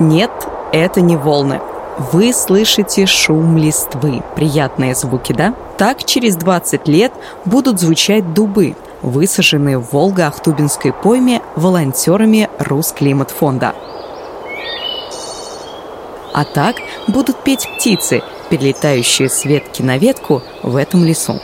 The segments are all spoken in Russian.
Нет, это не волны. Вы слышите шум листвы. Приятные звуки, да? Так через 20 лет будут звучать дубы, высаженные в Волго-Ахтубинской пойме волонтерами Русклиматфонда. А так будут петь птицы, перелетающие с ветки на ветку в этом лесу.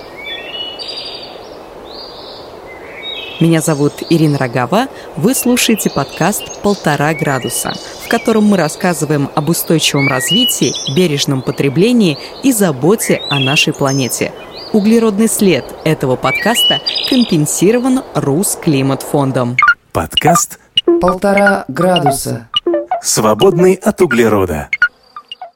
Меня зовут Ирина Рогава. Вы слушаете подкаст «Полтора градуса», котором мы рассказываем об устойчивом развитии, бережном потреблении и заботе о нашей планете. Углеродный след этого подкаста компенсирован Русклиматфондом. Подкаст «Полтора градуса». Свободный от углерода.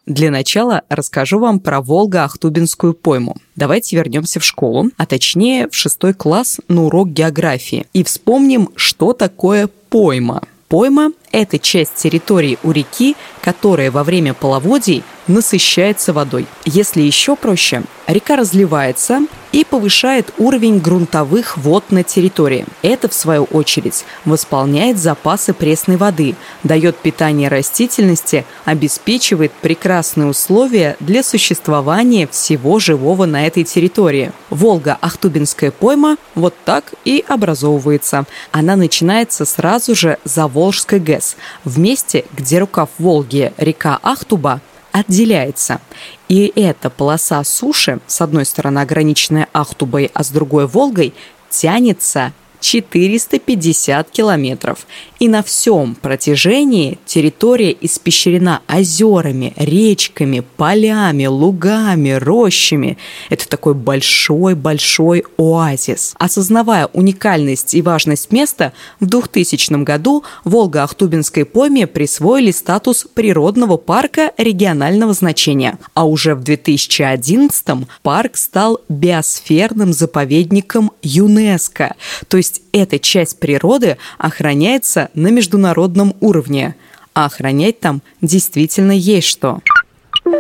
Для начала расскажу вам про Волго-Ахтубинскую пойму. Давайте вернемся в школу, а точнее в шестой класс на урок географии и вспомним, что такое пойма. Пойма – это часть территории у реки, которая во время половодий насыщается водой. Если еще проще, река разливается и повышает уровень грунтовых вод на территории. Это, в свою очередь, восполняет запасы пресной воды, дает питание растительности, обеспечивает прекрасные условия для существования всего живого на этой территории. Волга-Ахтубинская пойма вот так и образовывается. Она начинается сразу же за Волжской ГЭС, в месте, где рукав Волги, река Ахтуба, отделяется. И эта полоса суши, с одной стороны ограниченная Ахтубой, а с другой Волгой, тянется 450 километров. И на всем протяжении территория испещрена озерами, речками, полями, лугами, рощами. Это такой большой-большой оазис. Осознавая уникальность и важность места, в 2000 году Волга-Ахтубинской пойме присвоили статус природного парка регионального значения. А уже в 2011 парк стал биосферным заповедником ЮНЕСКО. То есть есть эта часть природы охраняется на международном уровне, а охранять там действительно есть что.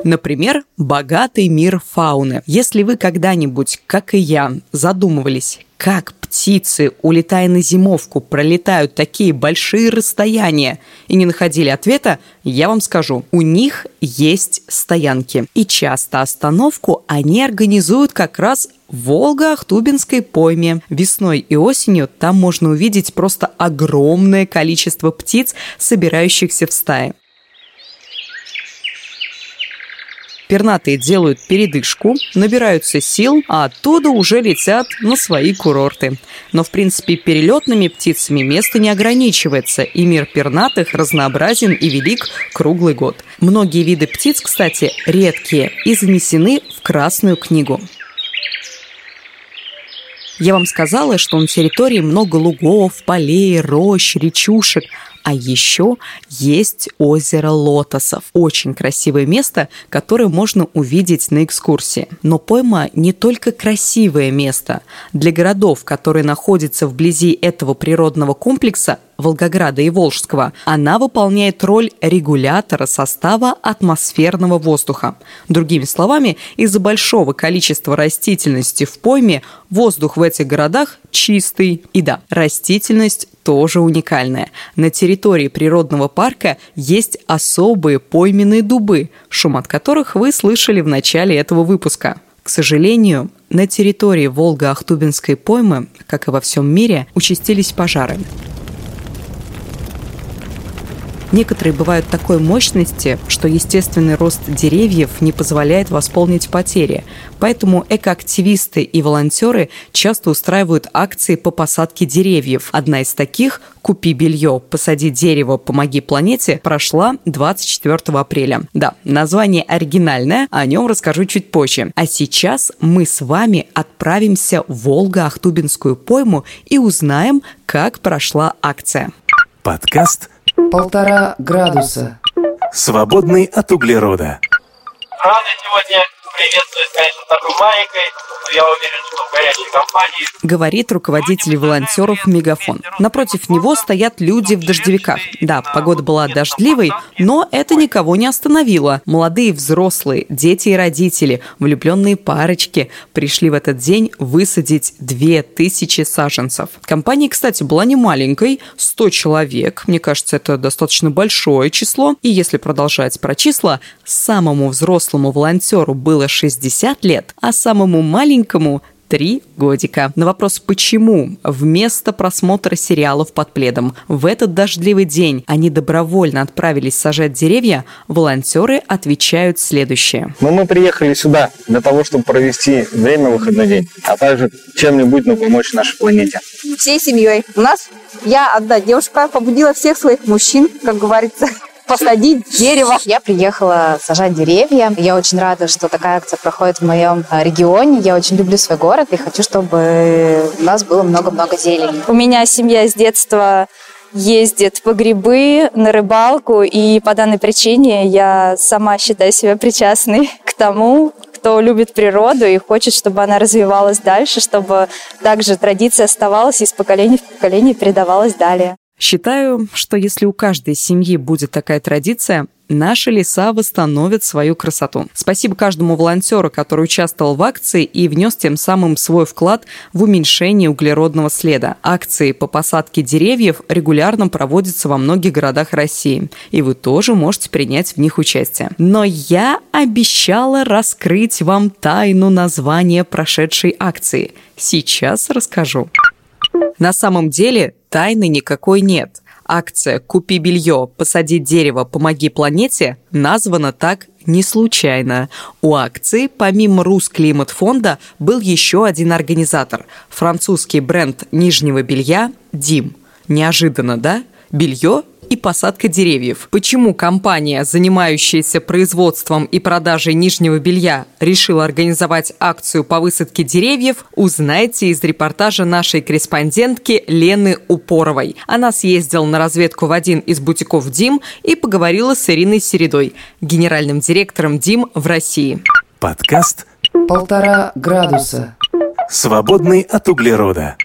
Например, богатый мир фауны. Если вы когда-нибудь, как и я, задумывались, как птицы, улетая на зимовку, пролетают такие большие расстояния и не находили ответа, я вам скажу, у них есть стоянки. И часто остановку они организуют как раз в Волго-Ахтубинской пойме. Весной и осенью там можно увидеть просто огромное количество птиц, собирающихся в стаи. Пернатые делают передышку, набираются сил, а оттуда уже летят на свои курорты. Но, в принципе, перелетными птицами место не ограничивается, и мир пернатых разнообразен и велик круглый год. Многие виды птиц, кстати, редкие и занесены в Красную книгу. Я вам сказала, что на территории много лугов, полей, рощ, речушек, а еще есть озеро Лотосов. Очень красивое место, которое можно увидеть на экскурсии. Но пойма не только красивое место. Для городов, которые находятся вблизи этого природного комплекса, Волгограда и Волжского, она выполняет роль регулятора состава атмосферного воздуха. Другими словами, из-за большого количества растительности в пойме воздух в этих городах чистый. И да, растительность тоже уникальная. На территории природного парка есть особые пойменные дубы, шум от которых вы слышали в начале этого выпуска. К сожалению, на территории Волго-Ахтубинской поймы, как и во всем мире, участились пожары. Некоторые бывают такой мощности, что естественный рост деревьев не позволяет восполнить потери. Поэтому экоактивисты и волонтеры часто устраивают акции по посадке деревьев. Одна из таких «Купи белье, посади дерево, помоги планете» прошла 24 апреля. Да, название оригинальное, о нем расскажу чуть позже. А сейчас мы с вами отправимся в Волго-Ахтубинскую пойму и узнаем, как прошла акция. Подкаст Полтора градуса. Свободный от углерода. Правда, сегодня Говорит руководитель волонтеров Мегафон. Напротив него стоят люди в дождевиках. Да, погода была дождливой, но это никого не остановило. Молодые взрослые, дети и родители, влюбленные парочки пришли в этот день высадить 2000 саженцев. Компания, кстати, была не маленькой, 100 человек. Мне кажется, это достаточно большое число. И если продолжать про числа, самому взрослому волонтеру было 60 лет, а самому маленькому три годика. На вопрос «почему?» вместо просмотра сериалов под пледом в этот дождливый день они добровольно отправились сажать деревья, волонтеры отвечают следующее. Но мы приехали сюда для того, чтобы провести время в выходной день, а также чем-нибудь ну, помочь нашей планете. Всей семьей. У нас я одна девушка побудила всех своих мужчин, как говорится, посадить дерево. Я приехала сажать деревья. Я очень рада, что такая акция проходит в моем а, регионе. Я очень люблю свой город и хочу, чтобы у нас было много-много зелени. У меня семья с детства ездит по грибы, на рыбалку, и по данной причине я сама считаю себя причастной к тому, кто любит природу и хочет, чтобы она развивалась дальше, чтобы также традиция оставалась и из поколения в поколение передавалась далее. Считаю, что если у каждой семьи будет такая традиция, наши леса восстановят свою красоту. Спасибо каждому волонтеру, который участвовал в акции и внес тем самым свой вклад в уменьшение углеродного следа. Акции по посадке деревьев регулярно проводятся во многих городах России, и вы тоже можете принять в них участие. Но я обещала раскрыть вам тайну названия прошедшей акции. Сейчас расскажу. На самом деле тайны никакой нет. Акция «Купи белье, посади дерево, помоги планете» названа так не случайно. У акции, помимо Русклимат-фонда, был еще один организатор – французский бренд нижнего белья «Дим». Неожиданно, да? Белье и посадка деревьев. Почему компания, занимающаяся производством и продажей нижнего белья, решила организовать акцию по высадке деревьев, узнаете из репортажа нашей корреспондентки Лены Упоровой. Она съездила на разведку в один из бутиков «Дим» и поговорила с Ириной Середой, генеральным директором «Дим» в России. Подкаст Полтора градуса. «Свободный от углерода».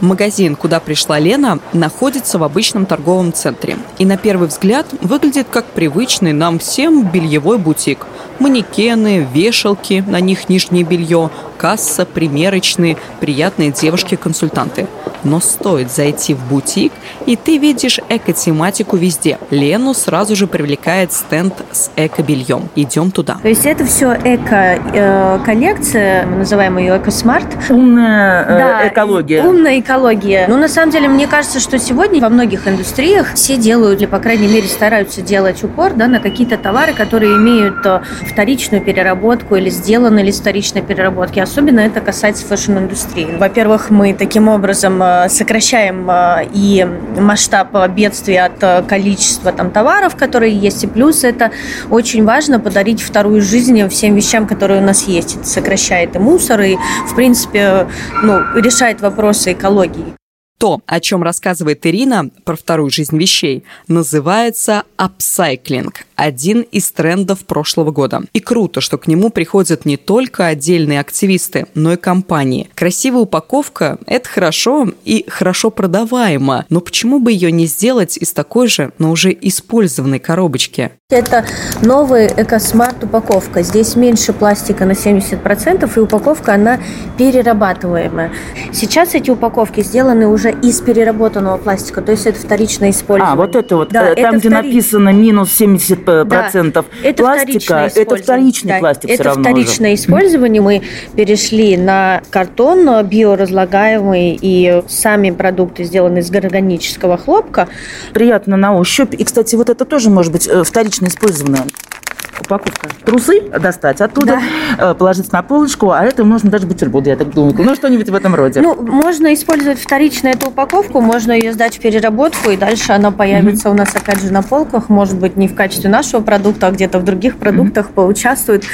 Магазин, куда пришла Лена, находится в обычном торговом центре и на первый взгляд выглядит как привычный нам всем бельевой бутик. Манекены, вешалки, на них нижнее белье, касса, примерочные, приятные девушки-консультанты. Но стоит зайти в бутик, и ты видишь эко-тематику везде. Лену сразу же привлекает стенд с эко-бельем. Идем туда. То есть это все эко-коллекция, мы называем ее Eco Smart. Умная э, экология. Умная экология. Ну, на самом деле, мне кажется, что сегодня во многих индустриях все делают, или, по крайней мере, стараются делать упор да, на какие-то товары, которые имеют э, вторичную переработку или сделаны из вторичной переработки. Особенно это касается fashion-индустрии. Во-первых, мы таким образом э, сокращаем э, и масштаб бедствия от количества там, товаров, которые есть, и плюс это очень важно подарить вторую жизнь всем вещам, которые у нас есть. Это сокращает и мусор, и, в принципе, ну, решает вопросы экологии. То, о чем рассказывает Ирина про вторую жизнь вещей, называется апсайклинг – один из трендов прошлого года. И круто, что к нему приходят не только отдельные активисты, но и компании. Красивая упаковка – это хорошо и хорошо продаваемо, но почему бы ее не сделать из такой же, но уже использованной коробочки? Это новая экосмарт упаковка. Здесь меньше пластика на 70%, и упаковка, она перерабатываемая. Сейчас эти упаковки сделаны уже из переработанного пластика, то есть это вторичное использование. А, вот это вот, Да, э, это там, где втори- написано минус 70% Да, это пластика, это вторичный Да, пластик Это вторичное использование. Мы перешли на картон биоразлагаемый, и сами продукты сделаны из органического хлопка. Приятно на ощупь. И, кстати, вот это тоже может быть э, вторично использованная упаковка. Трусы достать оттуда, э, положить на полочку, а это можно даже бутерброды, я так думаю. Ну, что-нибудь в этом роде. Ну, можно использовать вторично эту упаковку, можно ее сдать в переработку, и дальше она появится у нас опять же на полках, может быть, не в качестве нашего продукта, а где-то в других продуктах поучаствует.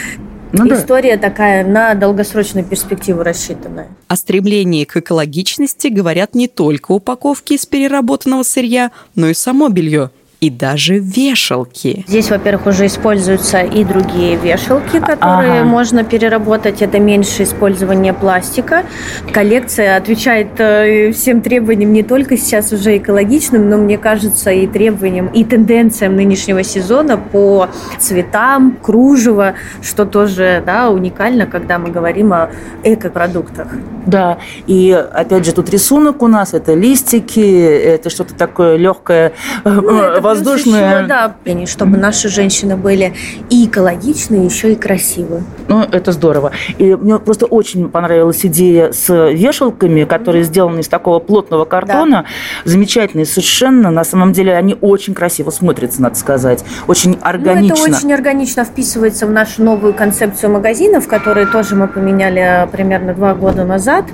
Ну да. История такая на долгосрочную перспективу рассчитанная. О стремлении к экологичности говорят не только упаковки из переработанного сырья, но и само белье. И даже вешалки. Здесь, во-первых, уже используются и другие вешалки, которые Ага. можно переработать. Это меньше использование пластика. Коллекция отвечает э, всем требованиям не только сейчас уже экологичным, но, мне кажется, и требованиям, и тенденциям нынешнего сезона по цветам, кружево, что тоже да, уникально, когда мы говорим о экопродуктах. Да, и опять же тут рисунок у нас, это листики, это что-то такое легкое, Ну, это плюс воздушное. еще, да, чтобы наши женщины были и экологичные, еще и красивые. Ну, это здорово. И мне просто очень понравилась идея с вешалками, которые сделаны из такого плотного картона. Замечательные совершенно. На самом деле они очень красиво смотрятся, надо сказать. Очень органично. Ну, это очень органично вписывается в нашу новую концепцию магазинов, которые тоже мы поменяли э, примерно два года назад.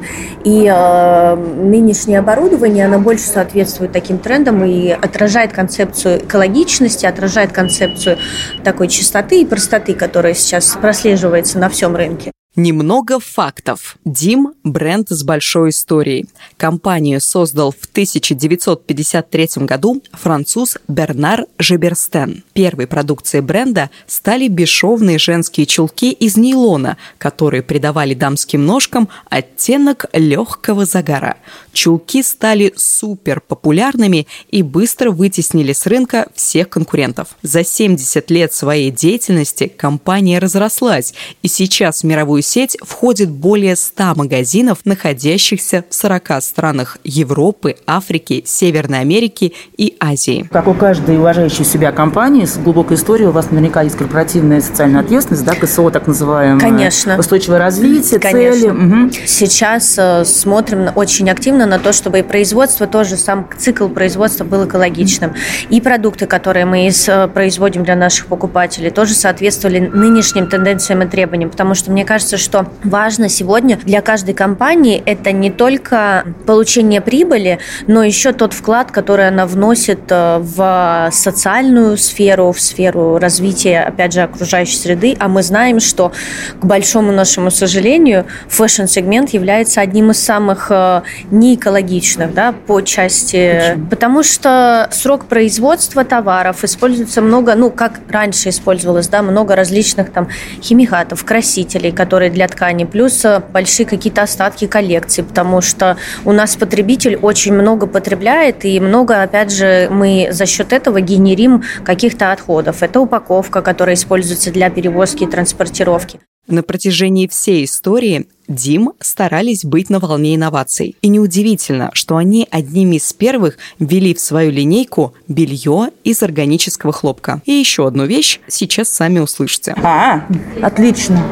И э, нынешнее оборудование, оно больше соответствует таким трендам и отражает концепцию экологичности, отражает концепцию такой чистоты и простоты, которая сейчас прослеживается на всем рынке. Немного фактов. Дим – бренд с большой историей. Компанию создал в 1953 году француз Бернар Жеберстен. Первой продукцией бренда стали бесшовные женские чулки из нейлона, которые придавали дамским ножкам оттенок легкого загара. Чулки стали супер популярными и быстро вытеснили с рынка всех конкурентов. За 70 лет своей деятельности компания разрослась, и сейчас в мировую сеть входит более 100 магазинов, находящихся в 40 странах Европы, Африки, Северной Америки и Азии. Как у каждой уважающей себя компании с глубокой историей, у вас наверняка есть корпоративная социальная ответственность, да, КСО так называемое. Конечно. Устойчивое развитие, Конечно. цели. Мгм. Сейчас э, смотрим очень активно на то, чтобы и производство тоже, сам цикл производства был экологичным. И продукты, которые мы из- э, производим для наших покупателей, тоже соответствовали нынешним тенденциям и требованиям. Потому что мне кажется, что важно сегодня для каждой компании это не только получение прибыли, но еще тот вклад, который она вносит э, в социальную сферу, в сферу развития, опять же, окружающей среды. А мы знаем, что, к большому нашему сожалению, fashion-сегмент является одним из самых э, неэкологичных да, по части... Потому что срок производства товаров используется много, ну, как раньше использовалось, да, много различных там химикатов, красителей, которые для ткани, плюс э, большие какие-то остатки коллекции, потому что у нас потребитель очень много потребляет, и много, опять же, мы за счет этого генерим каких-то отходов. Это упаковка, которая используется для перевозки и транспортировки. На протяжении всей истории Дим старались быть на волне инноваций. И неудивительно, что они одними из первых ввели в свою линейку белье из органического хлопка. И еще одну вещь сейчас сами услышите. А, отлично.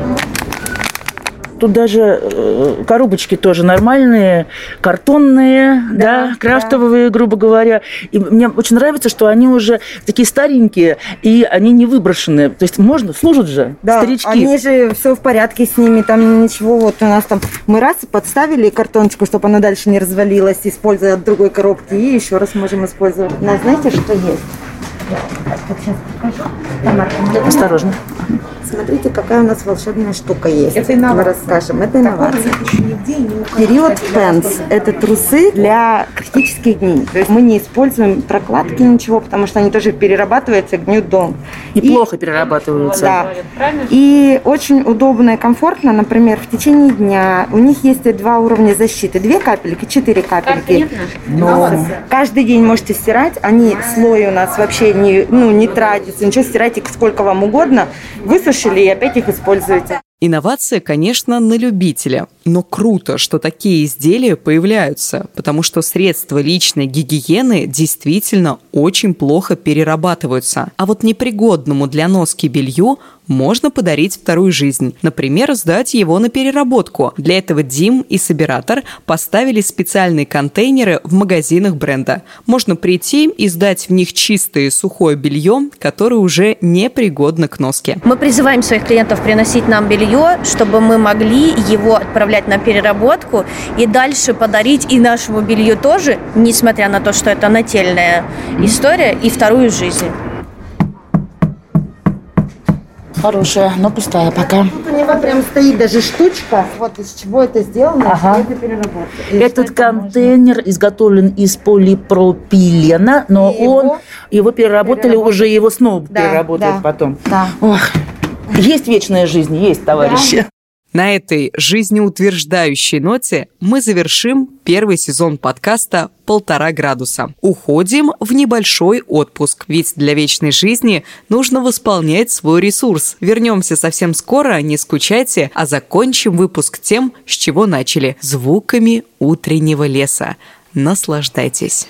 Тут даже э, коробочки тоже нормальные, картонные, да, крафтовые, грубо говоря. И мне очень нравится, что они уже такие старенькие, и они не выброшены. То есть можно, служат же, Да, старички. они же все в порядке с ними, там ничего, вот у нас там мы раз подставили картоночку, чтобы она дальше не развалилась, используя от другой коробки, и еще раз можем использовать. Но знаете, что есть? Вот сейчас покажу. Осторожно. Смотрите, какая у нас волшебная штука есть. Это Мы расскажем. Это инновация. Период пенс – это трусы для критических дней. То есть мы не используем прокладки, ничего, потому что они тоже перерабатываются, гниют дом. И, плохо перерабатываются. Да. И очень удобно и комфортно, например, в течение дня. У них есть два уровня защиты. Две капельки, четыре капельки. Но каждый день можете стирать. Они слои у нас вообще не, ну, не тратятся. Ничего, стирайте сколько вам угодно. Высушили и опять их используете. Инновация, конечно, на любителя, но круто, что такие изделия появляются, потому что средства личной гигиены действительно очень плохо перерабатываются. А вот непригодному для носки белью можно подарить вторую жизнь. Например, сдать его на переработку. Для этого Дим и Собиратор поставили специальные контейнеры в магазинах бренда. Можно прийти и сдать в них чистое сухое белье, которое уже непригодно к носке. Мы призываем своих клиентов приносить нам белье, чтобы мы могли его отправлять на переработку и дальше подарить и нашему белью тоже, несмотря на то, что это нательная история, и вторую жизнь. Хорошая, но пустая пока. Тут у него прям стоит даже штучка, вот из чего это сделано, Ага. что это переработка. И Этот контейнер изготовлен из полипропилена, но И его он его переработали переработали. уже его снова Да, переработают да. потом. Да. Ох, есть вечная жизнь, есть, товарищи. На этой жизнеутверждающей ноте мы завершим первый сезон подкаста «Полтора градуса». Уходим в небольшой отпуск, ведь для вечной жизни нужно восполнять свой ресурс. Вернемся совсем скоро, не скучайте, а закончим выпуск тем, с чего начали – звуками утреннего леса. Наслаждайтесь.